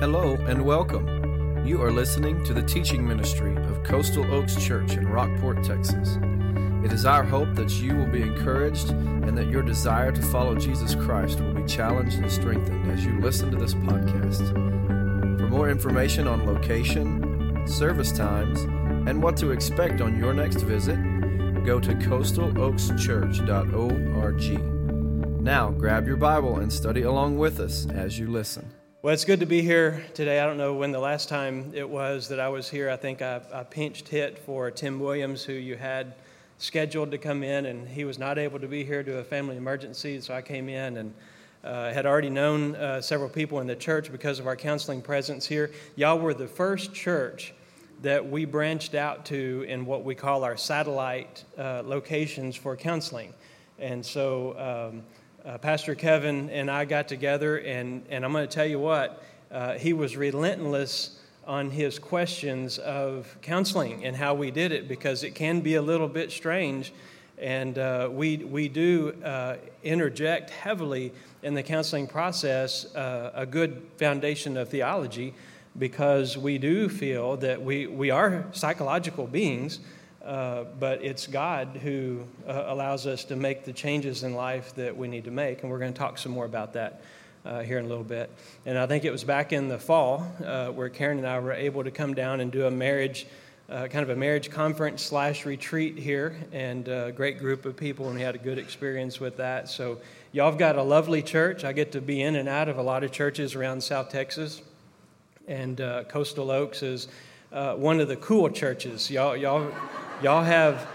Hello and welcome. You are listening to the teaching ministry of Coastal Oaks Church in Rockport, Texas. It is our hope that you will be encouraged and that your desire to follow Jesus Christ will be challenged and strengthened as you listen to this podcast. For more information on location, service times, and what to expect on your next visit, go to coastaloakschurch.org. Now, grab your Bible and study along with us as you listen. Well, it's good to be here today. I don't know when the last time it was that I was here. I think I, I pinched hit for Tim Williams, who you had scheduled to come in, and he was not able to be here due to a family emergency. So I came in and uh, had already known uh, several people in the church because of our counseling presence here. Y'all were the first church that we branched out to in what we call our satellite uh, locations for counseling. And so um, uh, Pastor Kevin and I got together, and, and I'm going to tell you what, uh, he was relentless on his questions of counseling and how we did it because it can be a little bit strange. And uh, we, we do uh, interject heavily in the counseling process uh, a good foundation of theology because we do feel that we, we are psychological beings, uh, but it's God who uh, allows us to make the changes in life that we need to make. And we're going to talk some more about that uh, here in a little bit. And I think it was back in the fall uh, where Karen and I were able to come down and do a marriage. Uh, kind of a marriage conference slash retreat here, and a great group of people, and we had a good experience with that. So, y'all have got a lovely church. I get to be in and out of a lot of churches around South Texas, and Coastal Oaks is one of the cool churches. Y'all, y'all, y'all have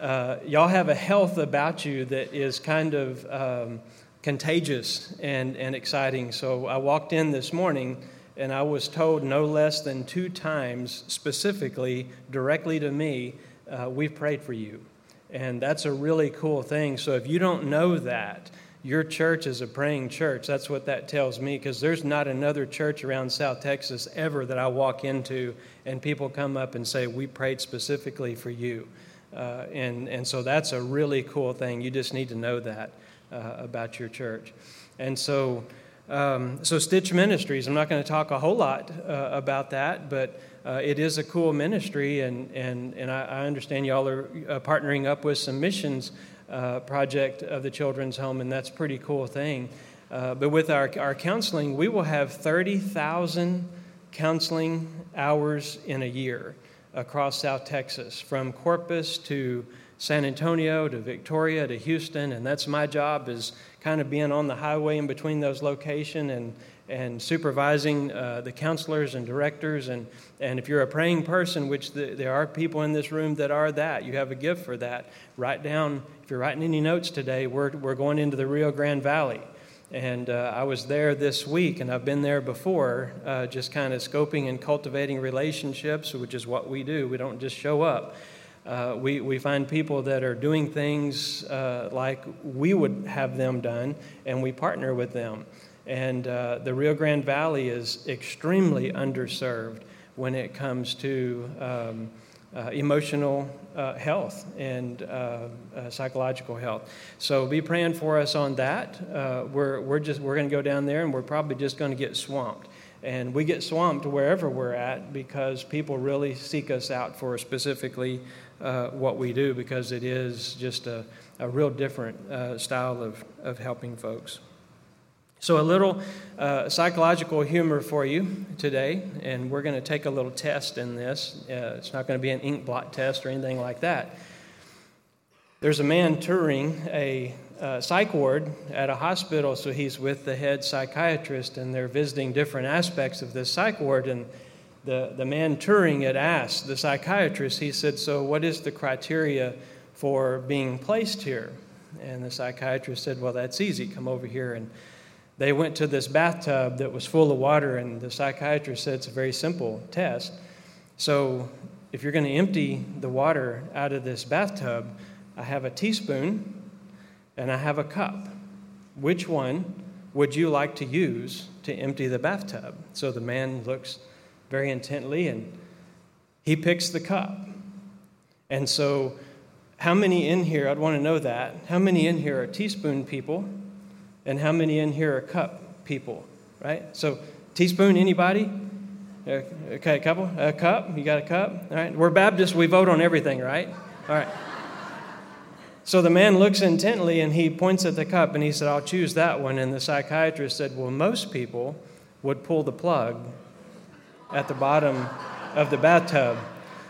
uh, y'all have a health about you that is kind of um, contagious and, and exciting. So I walked in this morning and I was told no less than two times, specifically, directly to me, uh, we've prayed for you. And that's a really cool thing. So if you don't know that, your church is a praying church. That's what that tells me because there's not another church around South Texas ever that I walk into and people come up and say, We prayed specifically for you. Uh, and, and so that's a really cool thing. You just need to know that uh, about your church. And so, um, so Stitch Ministries, I'm not going to talk a whole lot uh, about that, but uh, it is a cool ministry, and, and, and I, I understand y'all are uh, partnering up with some missions uh, project of the children's home, and that's a pretty cool thing. Uh, but with our, our counseling, we will have 30,000 counseling hours in a year across South Texas, from Corpus to San Antonio to Victoria to Houston, and that's my job is kind of being on the highway in between those locations and, and supervising uh, the counselors and directors. And, and if you're a praying person, which the, there are people in this room that are that, you have a gift for that. Write down, if you're writing any notes today, we're, we're going into the Rio Grande Valley. And uh, I was there this week, and I've been there before, uh, just kind of scoping and cultivating relationships, which is what we do. We don't just show up. Uh, we, we find people that are doing things uh, like we would have them done, and we partner with them. And uh, the Rio Grande Valley is extremely underserved when it comes to um, uh, emotional uh, health and uh, psychological health. So be praying for us on that. we're, we're, just, we're going to go down there, and we're probably just going to get swamped. And we get swamped wherever we're at because people really seek us out for specifically uh, what we do because it is just a, a real different uh, style of, of helping folks. So, a little uh, psychological humor for you today, and we're going to take a little test in this. Uh, it's not going to be an ink blot test or anything like that. There's a man touring a uh, psych ward at a hospital, so he's with the head psychiatrist, and they're visiting different aspects of this psych ward. And the, the man touring it asked the psychiatrist, he said, So, what is the criteria for being placed here? And the psychiatrist said, Well, that's easy. Come over here. And they went to this bathtub that was full of water, and the psychiatrist said, It's a very simple test. So, if you're going to empty the water out of this bathtub, I have a teaspoon and I have a cup. Which one would you like to use to empty the bathtub? So the man looks very intently, and he picks the cup. And so, how many in here, I'd want to know that, how many in here are teaspoon people, And how many in here are cup people, right? So, teaspoon, anybody? Uh, okay, a couple? A cup? You got a cup? All right. We're Baptists, we vote on everything, right? All right. So the man looks intently and he points at the cup and he said, I'll choose that one. And the psychiatrist said, Well, most people would pull the plug at the bottom of the bathtub.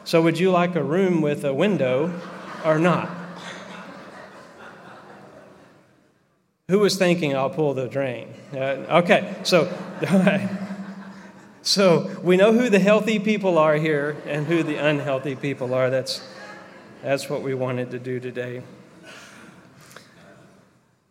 So would you like a room with a window or not? Who was thinking I'll pull the drain? Uh, okay, so so we know who the healthy people are here and who the unhealthy people are. That's that's what we wanted to do today.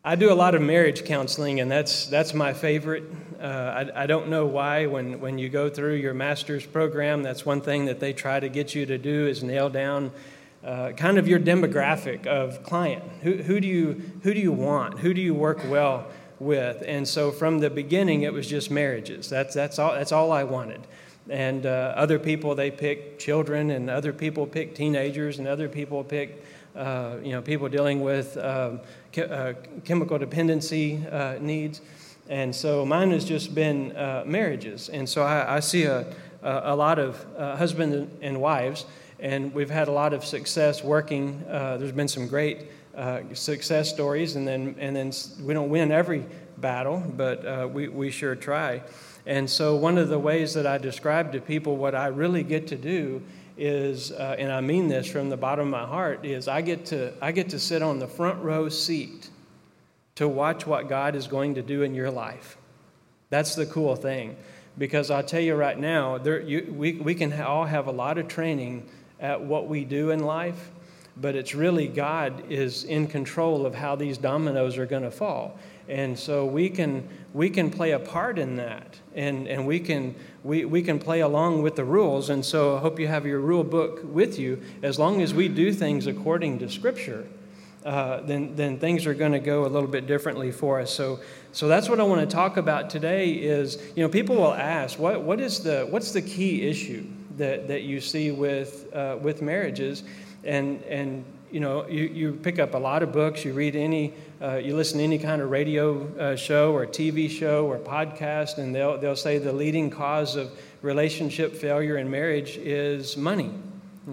I do a lot of marriage counseling, and that's, that's my favorite. Uh, I, I don't know why. When, when you go through your master's program, that's one thing that they try to get you to do is nail down uh, kind of your demographic of client. Who, who, do you, who do you want? Who do you work well with? And so from the beginning, it was just marriages. That's, that's, all, that's all I wanted. And uh, other people, they pick children, and other people pick teenagers, and other people pick uh, you know, people dealing with um, uh, chemical dependency uh, needs. And so mine has just been uh, marriages. And so I, I see a, a, lot of husbands and wives, and we've had a lot of success working. Uh, there's been some great success stories, and then, and then we don't win every battle, but we, we sure try. And so, one of the ways that I describe to people what I really get to do is, uh, and I mean this from the bottom of my heart, is I get to I get to sit on the front row seat to watch what God is going to do in your life. That's the cool thing, because I'll tell you right now, there, you, we we can all have a lot of training at what we do in life, but it's really God is in control of how these dominoes are going to fall. And so we can, we can play a part in that, and, and we, can, we, we can play along with the rules. And so I hope you have your rule book with you. As long as we do things according to Scripture, uh, then, then things are going to go a little bit differently for us. So, so that's what I want to talk about today is, you know, people will ask, what, what is the, what's the key issue that, that you see with, uh, with marriages? And, and you know, you, you pick up a lot of books, you read any, uh, you listen to any kind of radio uh, show or TV show or podcast, and they'll, they'll say the leading cause of relationship failure in marriage is money.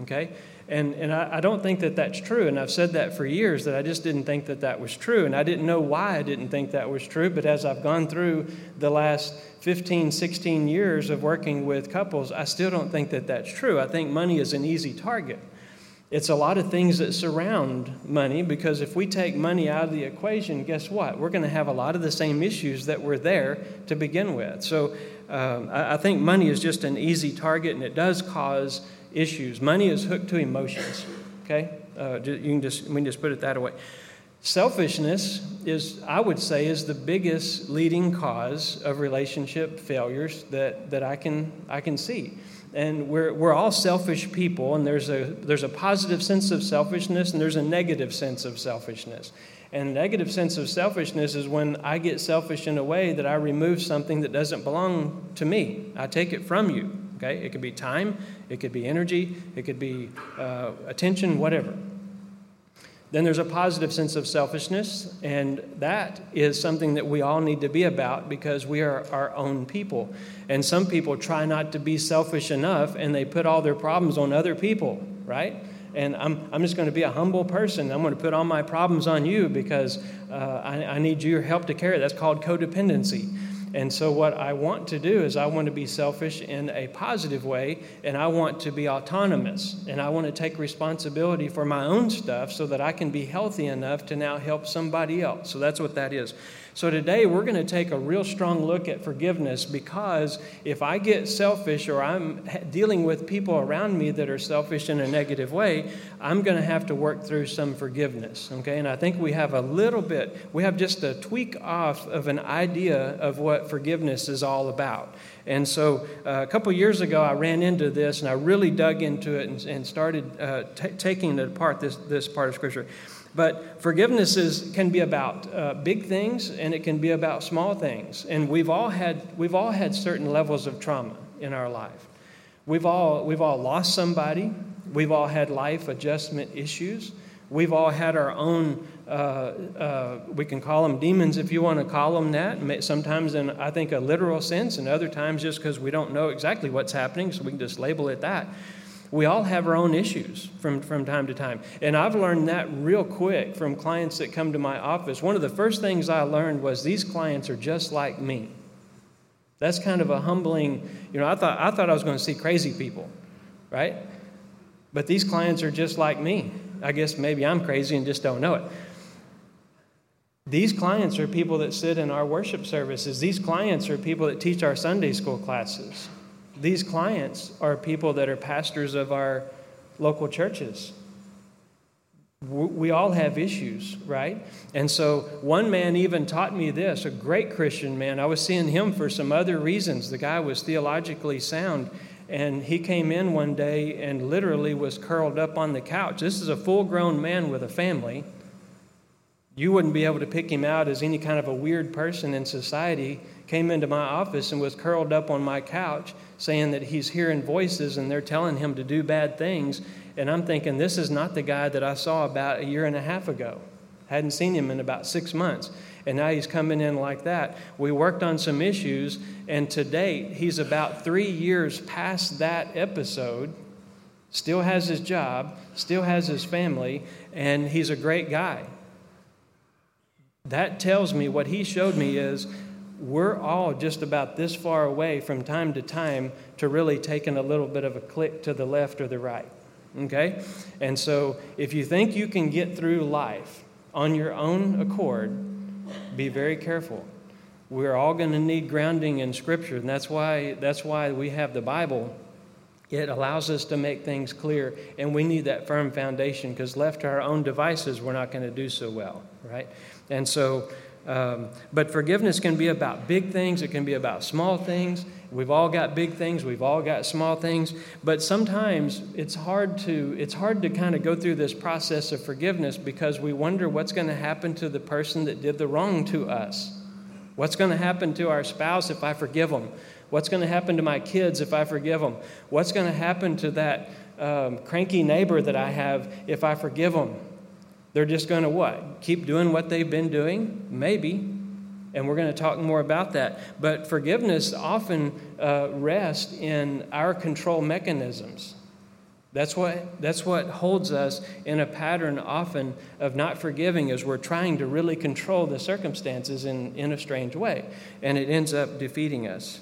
Okay? And, and I, I, don't think that that's true. And I've said that for years that I just didn't think that that was true. And I didn't know why I didn't think that was true. But as I've gone through the last 15, 16 years of working with couples, I still don't think that that's true. I think money is an easy target. It's a lot of things that surround money because if we take money out of the equation, guess what? We're going to have a lot of the same issues that were there to begin with. So um, I, I think money is just an easy target and it does cause issues. Money is hooked to emotions, okay? Uh, you can just, we can just put it that way. Selfishness is, I would say, is the biggest leading cause of relationship failures that, that I, can, I can see and we're, we're all selfish people, and there's a, there's a positive sense of selfishness and there's a negative sense of selfishness. And negative sense of selfishness is when I get selfish in a way that I remove something that doesn't belong to me. I take it from you. Okay? It could be time, it could be energy, it could be uh, attention, whatever. Then there's a positive sense of selfishness, and that is something that we all need to be about because we are our own people. And some people try not to be selfish enough and they put all their problems on other people, right? And I'm, I'm just going to be a humble person. I'm going to put all my problems on you because uh, I, I need your help to carry. That's called codependency. And so, what I want to do is, I want to be selfish in a positive way, and I want to be autonomous, and I want to take responsibility for my own stuff so that I can be healthy enough to now help somebody else. So, that's what that is. So, today we're going to take a real strong look at forgiveness because if I get selfish or I'm dealing with people around me that are selfish in a negative way, I'm going to have to work through some forgiveness. Okay, and I think we have a little bit, we have just a tweak off of an idea of what forgiveness is all about. And so uh, a couple years ago, I ran into this and I really dug into it and, and started uh, t- taking it apart, this, this part of Scripture. But forgiveness is, can be about uh, big things and it can be about small things. And we've all had, we've all had certain levels of trauma in our life. We've all, we've all lost somebody. We've all had life adjustment issues. We've all had our own, uh, uh, we can call them demons if you want to call them that, sometimes in, I think, a literal sense, and other times just because we don't know exactly what's happening, so we can just label it that. We all have our own issues from, from time to time. And I've learned that real quick from clients that come to my office. One of the first things I learned was these clients are just like me. That's kind of a humbling, you know, I thought I, thought I was going to see crazy people, right? But these clients are just like me. I guess maybe I'm crazy and just don't know it. These clients are people that sit in our worship services. These clients are people that teach our Sunday school classes. These clients are people that are pastors of our local churches. We all have issues, right? And so one man even taught me this, a great Christian man. I was seeing him for some other reasons. The guy was theologically sound. And he came in one day and literally was curled up on the couch. This is a full grown man with a family. You wouldn't be able to pick him out as any kind of a weird person in society. Came into my office and was curled up on my couch saying that he's hearing voices and they're telling him to do bad things. And I'm thinking, this is not the guy that I saw about a year and a half ago. Hadn't seen him in about six months. And now he's coming in like that. We worked on some issues, and to date, he's about three years past that episode, still has his job, still has his family, and he's a great guy. That tells me what he showed me is we're all just about this far away from time to time to really taking a little bit of a click to the left or the right. Okay? And so if you think you can get through life on your own accord, be very careful. We're all going to need grounding in Scripture, and that's why, that's why we have the Bible. It allows us to make things clear, and we need that firm foundation because left to our own devices, we're not going to do so well, right? And so, um, but forgiveness can be about big things, it can be about small things. We've all got big things, we've all got small things, but sometimes it's hard to it's hard to kind of go through this process of forgiveness because we wonder what's going to happen to the person that did the wrong to us. What's going to happen to our spouse if I forgive them? What's going to happen to my kids if I forgive them? What's going to happen to that um, cranky neighbor that I have if I forgive them? They're just going to what? Keep doing what they've been doing? Maybe and we're going to talk more about that. But forgiveness often uh, rests in our control mechanisms. That's what, that's what holds us in a pattern often of not forgiving as we're trying to really control the circumstances in, in a strange way. And it ends up defeating us.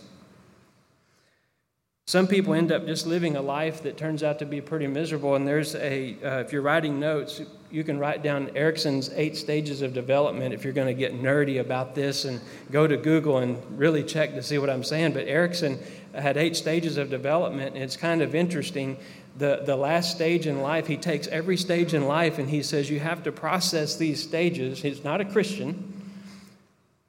Some people end up just living a life that turns out to be pretty miserable. And there's a, uh, if you're writing notes, you can write down Erikson's eight stages of development if you're going to get nerdy about this and go to Google and really check to see what I'm saying. But Erikson had eight stages of development, and it's kind of interesting. The, the last stage in life, he takes every stage in life and he says, You have to process these stages. He's not a Christian.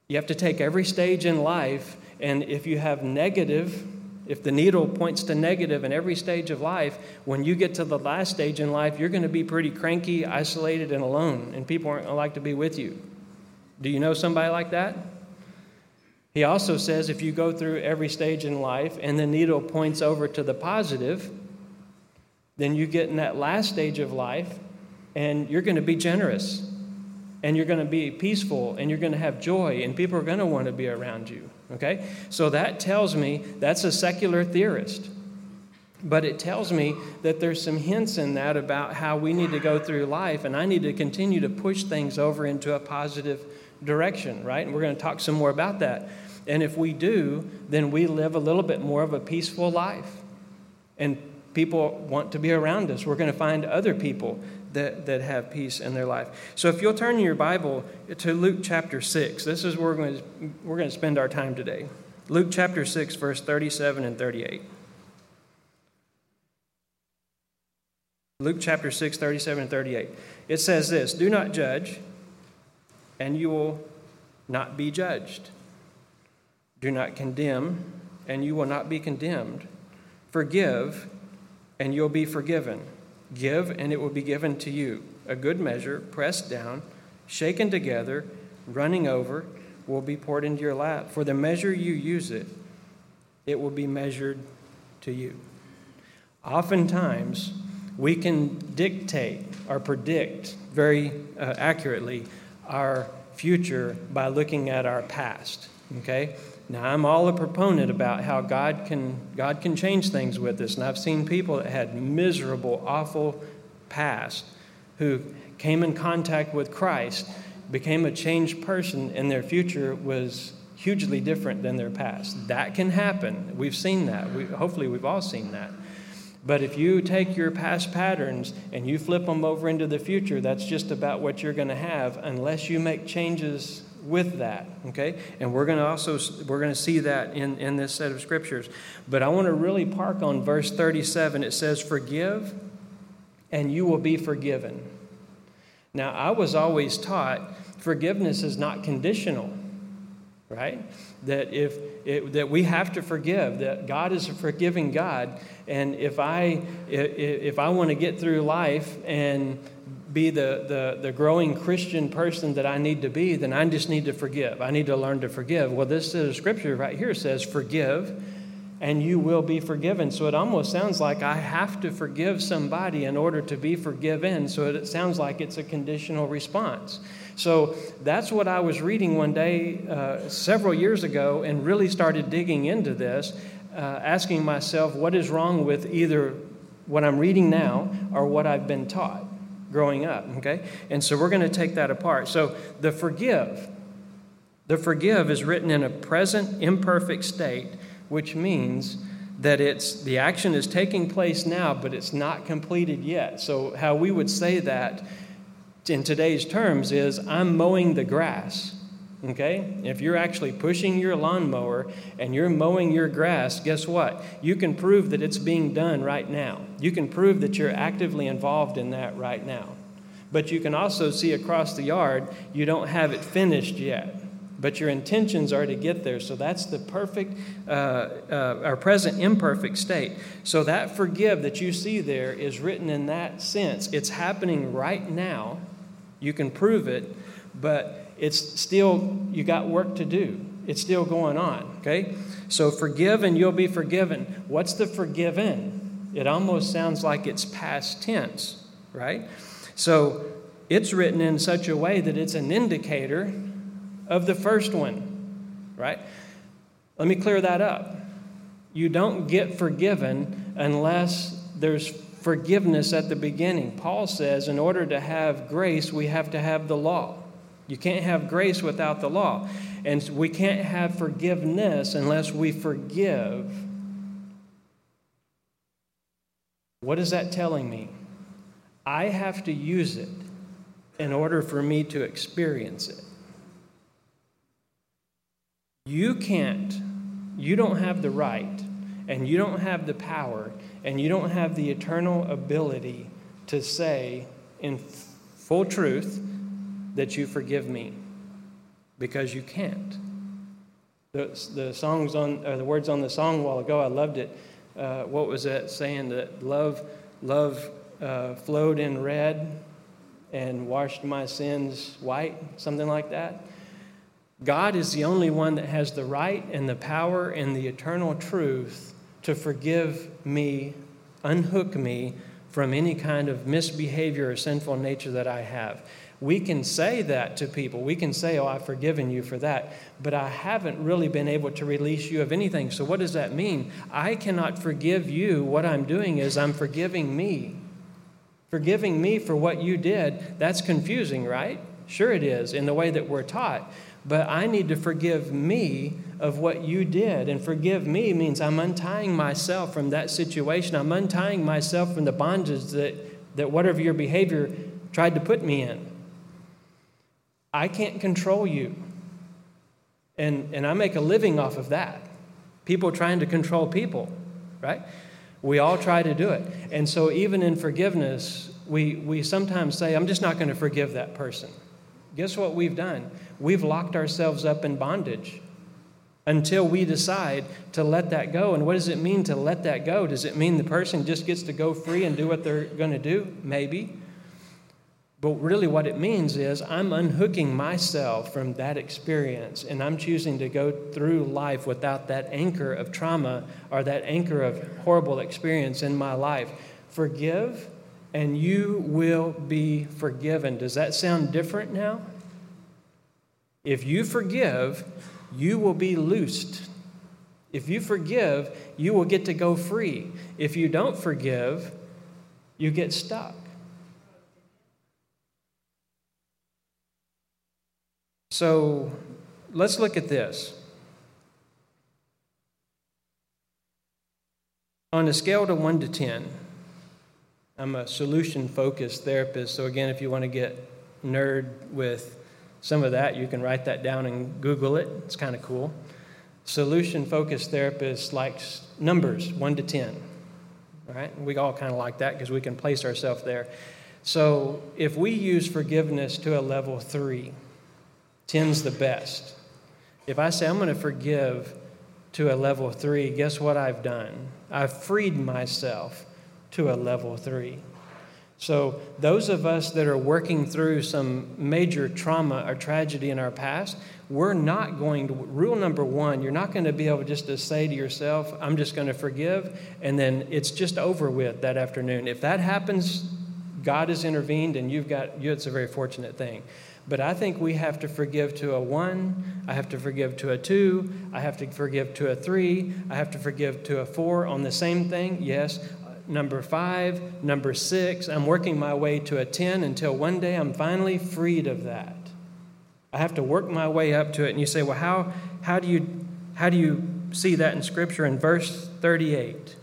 You have to take every stage in life, and if you have negative if the needle points to negative in every stage of life, when you get to the last stage in life, you're going to be pretty cranky, isolated, and alone, and people aren't going to like to be with you. Do you know somebody like that? He also says if you go through every stage in life and the needle points over to the positive, then you get in that last stage of life and you're going to be generous and you're going to be peaceful and you're going to have joy and people are going to want to be around you. Okay? So that tells me that's a secular theorist. But it tells me that there's some hints in that about how we need to go through life, and I need to continue to push things over into a positive direction, right? And we're going to talk some more about that. And if we do, then we live a little bit more of a peaceful life. And people want to be around us. We're going to find other people that, that have peace in their life. So if you'll turn your Bible to Luke chapter 6, this is where we're going to, we're going to spend our time today. Luke chapter 6, verse 37 and 38. Luke chapter 6, 37 and 38. It says this Do not judge, and you will not be judged. Do not condemn, and you will not be condemned. Forgive, and you'll be forgiven. Give, and it will be given to you. A good measure, pressed down, shaken together, running over, will be poured into your lap. For the measure you use it, it will be measured to you. Oftentimes, We can dictate or predict very uh, accurately our future by looking at our past. Okay? Now I'm all a proponent about how God can God can change things with us. And I've seen people that had miserable, awful past who came in contact with Christ, became a changed person, and their future was hugely different than their past. That can happen. We've seen that. We, hopefully, we've all seen that. But if you take your past patterns and you flip them over into the future, that's just about what you're going to have unless you make changes with that okay? And we're going to also we're going to see that in in this set of scriptures. But i want to really park on verse 37 it says forgive and you will be forgiven. Now i was always taught forgiveness is not conditional right? That if it, that we have to forgive, that God is a forgiving God, and if I if I want to get through life and be the, the, the growing Christian person that I need to be, then I just need to forgive. I need to learn to forgive. Well, this is scripture right here says, forgive and you will be forgiven. So it almost sounds like I have to forgive somebody in order to be forgiven. So it sounds like it's a conditional response. So that's what I was reading one day uh, several years ago and really started digging into this, uh, asking myself what is wrong with either what I'm reading now or what I've been taught growing up, okay? And so we're going to take that apart. So the forgive, the forgive is written in a present imperfect state, which means that it's the action is taking place now, but it's not completed yet. So how we would say that in today's terms is I'm mowing the grass. Okay? If you're actually pushing your lawnmower and you're mowing your grass, guess what? You can prove that it's being done right now. You can prove that you're actively involved in that right now. But you can also see across the yard, you don't have it finished yet. But your intentions are to get there. So that's the perfect, uh, uh, our present imperfect state. So that forgive that you see there is written in that sense. It's happening right now you can prove it, but it's still, you got work to do. It's still going on, okay? So forgive and you'll be forgiven. What's the forgiven? It almost sounds like it's past tense, right? So it's written in such a way that it's an indicator of the first one, right? Let me clear that up. You don't get forgiven unless there's forgiveness at the beginning. Paul says, in order to have grace, we have to have the law. You can't have grace without the law. And we can't have forgiveness unless we forgive. What is that telling me? I have to use it in order for me to experience it. You can't, you don't have the right, and you don't have the power and you don't have the eternal ability to say in full truth that you forgive me because you can't. The, the songs on the words on the song a while ago, I loved it. Uh, what was that saying? That love, love uh, flowed in red and washed my sins white, something like that. God is the only one that has the right and the power and the eternal truth to forgive me, unhook me from any kind of misbehavior or sinful nature that I have. We can say that to people. We can say, Oh, I've forgiven you for that. But I haven't really been able to release you of anything. So, what does that mean? I cannot forgive you. What I'm doing is I'm forgiving me. Forgiving me for what you did. That's confusing, right? Sure, it is, in the way that we're taught. But I need to forgive me of what you did. And forgive me means I'm untying myself from that situation. I'm untying myself from the bondage that, that whatever your behavior tried to put me in. I can't control you. And, and I make a living off of that. People trying to control people, right? We all try to do it. And so, even in forgiveness, we, we sometimes say, I'm just not going to forgive that person. Guess what we've done? We've locked ourselves up in bondage until we decide to let that go. And what does it mean to let that go? Does it mean the person just gets to go free and do what they're going to do? Maybe. But really, what it means is I'm unhooking myself from that experience and I'm choosing to go through life without that anchor of trauma or that anchor of horrible experience in my life. Forgive and you will be forgiven. Does that sound different now? If you forgive, you will be loosed. If you forgive, you will get to go free. If you don't forgive, you get stuck. So let's look at this. On a scale to 1 to 10, I'm a solution focused therapist. So, again, if you want to get nerd with some of that, you can write that down and Google it. It's kind of cool. Solution focused therapist likes numbers 1 to 10. All right? We all kind of like that because we can place ourselves there. So, if we use forgiveness to a level 3, 10's the best. If I say I'm going to forgive to a level 3, guess what I've done? I've freed myself to a level 3. So, those of us that are working through some major trauma or tragedy in our past, we're not going to, rule number one, you're not going to be able just to say to yourself, I'm just going to forgive, and then it's just over with that afternoon. If that happens, God has intervened and you've got, you, it's a very fortunate thing. But I think we have to forgive to a one, I have to forgive to a two, I have to forgive to a three, I have to forgive to a four on the same thing, yes number five, number six. I'm working my way to a 10 until one day I'm finally freed of that. I have to work my way up to it. And you say, well, how, how, do, you, how do you see that in Scripture? In verse 38,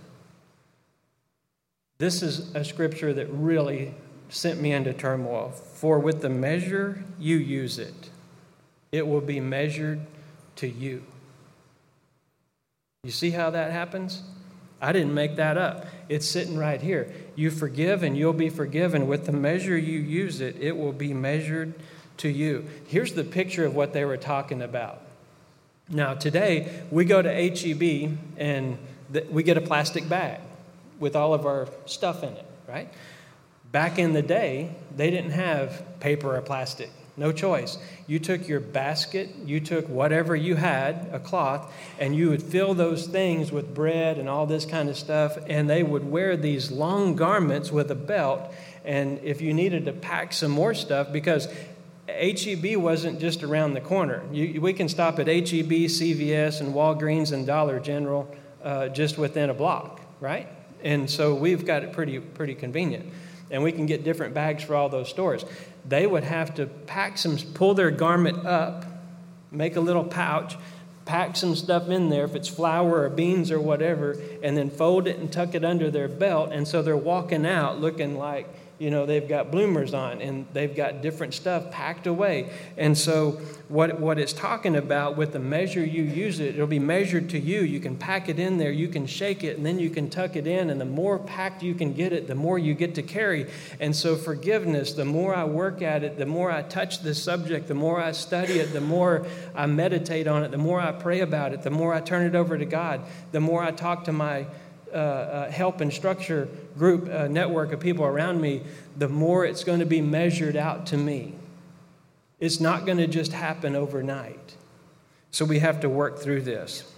this is a scripture that really sent me into turmoil. For with the measure you use it, it will be measured to you. You see how that happens? I didn't make that up. It's sitting right here. You forgive and you'll be forgiven. With the measure you use it, it will be measured to you. Here's the picture of what they were talking about. Now, today, we go to HEB and we get a plastic bag with all of our stuff in it, right? Back in the day, they didn't have paper or plastic. No choice. You took your basket, you took whatever you had, a cloth, and you would fill those things with bread and all this kind of stuff, and they would wear these long garments with a belt. And if you needed to pack some more stuff, because HEB wasn't just around the corner. You, we can stop at HEB, CVS, and Walgreens and Dollar General uh, just within a block, right? And so we've got it pretty, pretty convenient. And we can get different bags for all those stores they would have to pack some, pull their garment up, make a little pouch, pack some stuff in there, if it's flour or beans or whatever, and then fold it and tuck it under their belt. And so they're walking out looking like you know, they've got bloomers on and they've got different stuff packed away. And so, what, what it's talking about with the measure you use it, it'll be measured to you. You can pack it in there, you can shake it, and then you can tuck it in. And the more packed you can get it, the more you get to carry. And so, forgiveness, the more I work at it, the more I touch this subject, the more I study it, the more I meditate on it, the more I pray about it, the more I turn it over to God, the more I talk to my uh, uh, help and structure group uh, network of people around me, the more it's going to be measured out to me. It's not going to just happen overnight. So we have to work through this.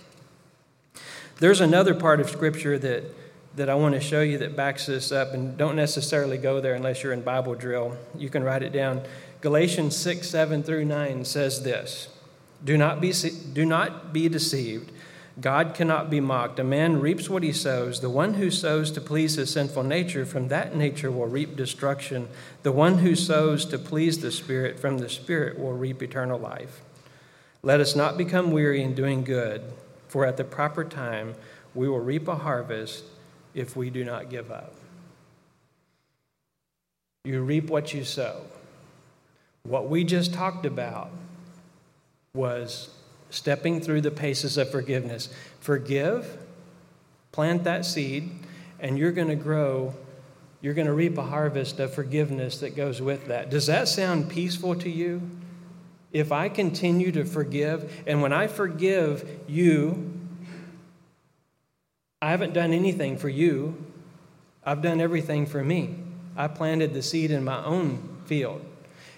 There's another part of Scripture that, that I want to show you that backs this up, and don't necessarily go there unless you're in Bible drill. You can write it down. Galatians 6, 7 through 9 says this Do not be, do not be deceived. God cannot be mocked. A man reaps what he sows. The one who sows to please his sinful nature, from that nature will reap destruction. The one who sows to please the Spirit, from the Spirit will reap eternal life. Let us not become weary in doing good, for at the proper time we will reap a harvest if we do not give up. You reap what you sow. What we just talked about was stepping through the paces of forgiveness. Forgive, plant that seed, and you're going to grow. You're going to reap a harvest of forgiveness that goes with that. Does that sound peaceful to you? If I continue to forgive, and when I forgive you, I haven't done anything for you, I've done everything for me. I planted the seed in my own field.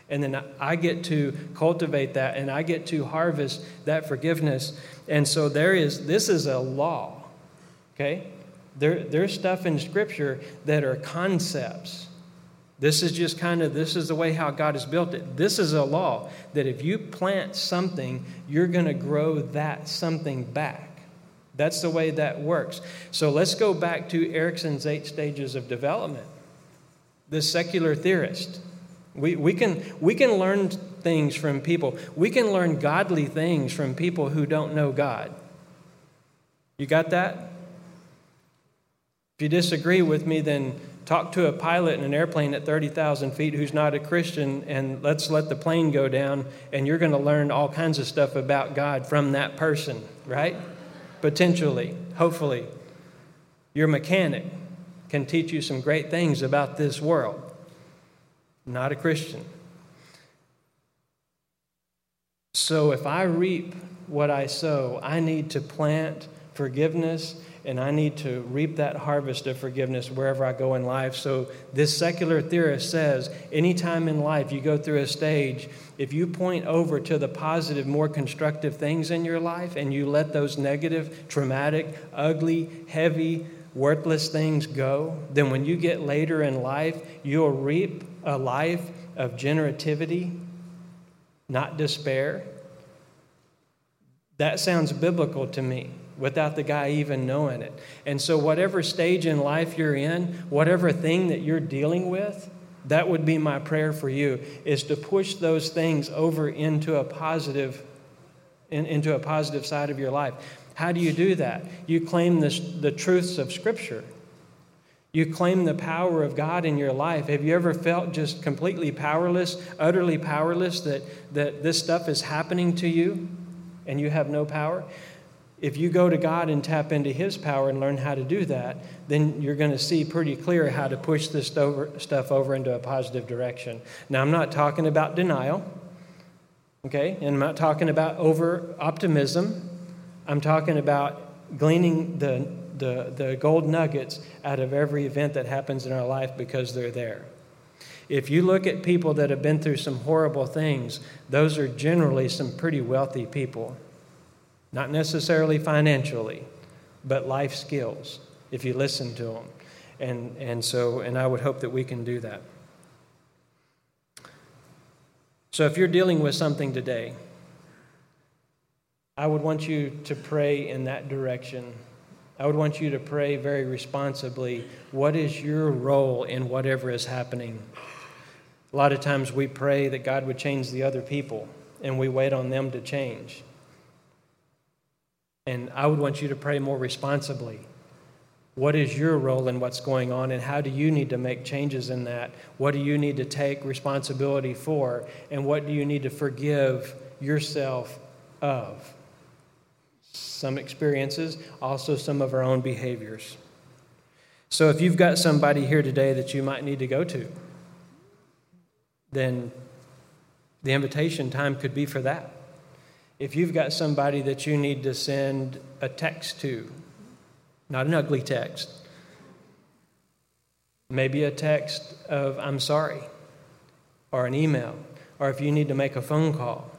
And then I get to cultivate that and I get to harvest that forgiveness. And so there is, this is a law, okay? There, there's stuff in Scripture that are concepts This is just kind of this is the way how God has built it. This is a law that if you plant something, you're going to grow that something back. That's the way that works. So let's go back to Erikson's eight stages of development. The secular theorist. We, we, can, we can learn things from people. We can learn godly things from people who don't know God. You got that? If you disagree with me, then talk to a pilot in an airplane at 30,000 feet who's not a Christian, and let's let the plane go down, and you're going to learn all kinds of stuff about God from that person, right? Potentially, hopefully. Your mechanic can teach you some great things about this world. Not a Christian. So if I reap what I sow, I need to plant forgiveness and I need to reap that harvest of forgiveness wherever I go in life. So, this secular theorist says anytime in life you go through a stage, if you point over to the positive, more constructive things in your life and you let those negative, traumatic, ugly, heavy, worthless things go, then when you get later in life, you'll reap a life of generativity, not despair. That sounds biblical to me without the guy even knowing it. And so, whatever stage in life you're in, whatever thing that you're dealing with, that would be my prayer for you is to push those things over into a positive in, into a positive side of your life. How do you do that? You claim this, the truths of Scripture. You claim the power of God in your life. Have you ever felt just completely powerless, utterly powerless, that, that this stuff is happening to you and you have no power? if you go to God and tap into His power and learn how to do that, then you're going to see pretty clear how to push this stuff over into a positive direction. Now, I'm not talking about denial, okay? And I'm not talking about over optimism. I'm talking about gleaning the, the, the gold nuggets out of every event that happens in our life because they're there. If you look at people that have been through some horrible things, those are generally some pretty wealthy people. Not necessarily financially, but life skills, if you listen to them. And, and so, and I would hope that we can do that. So if you're dealing with something today, I would want you to pray in that direction. I would want you to pray very responsibly. What is your role in whatever is happening? A lot of times we pray that God would change the other people, and we wait on them to change. And I would want you to pray more responsibly. What is your role in what's going on, and how do you need to make changes in that? What do you need to take responsibility for, and what do you need to forgive yourself of? Some experiences, also some of our own behaviors. So, if you've got somebody here today that you might need to go to, then the invitation time could be for that. If you've got somebody that you need to send a text to, not an ugly text, maybe a text of, I'm sorry, or an email, or if you need to make a phone call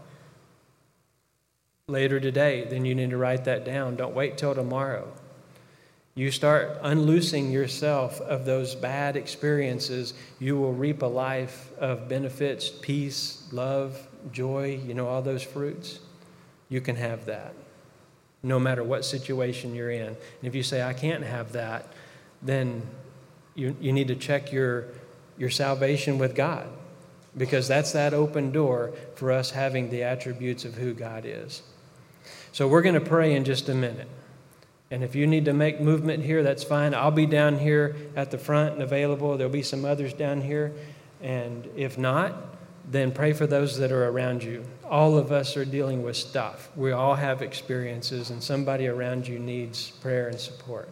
later today, then you need to write that down. Don't wait till tomorrow. You start unloosing yourself of those bad experiences, you will reap a life of benefits, peace, love, joy, you know, all those fruits you can have that no matter what situation you're in. And if you say, I can't have that, then you, you need to check your, your salvation with God because that's that open door for us having the attributes of who God is. So we're going to pray in just a minute. And if you need to make movement here, that's fine. I'll be down here at the front and available. There'll be some others down here. And if not, then pray for those that are around you. All of us are dealing with stuff. We all have experiences, and somebody around you needs prayer and support.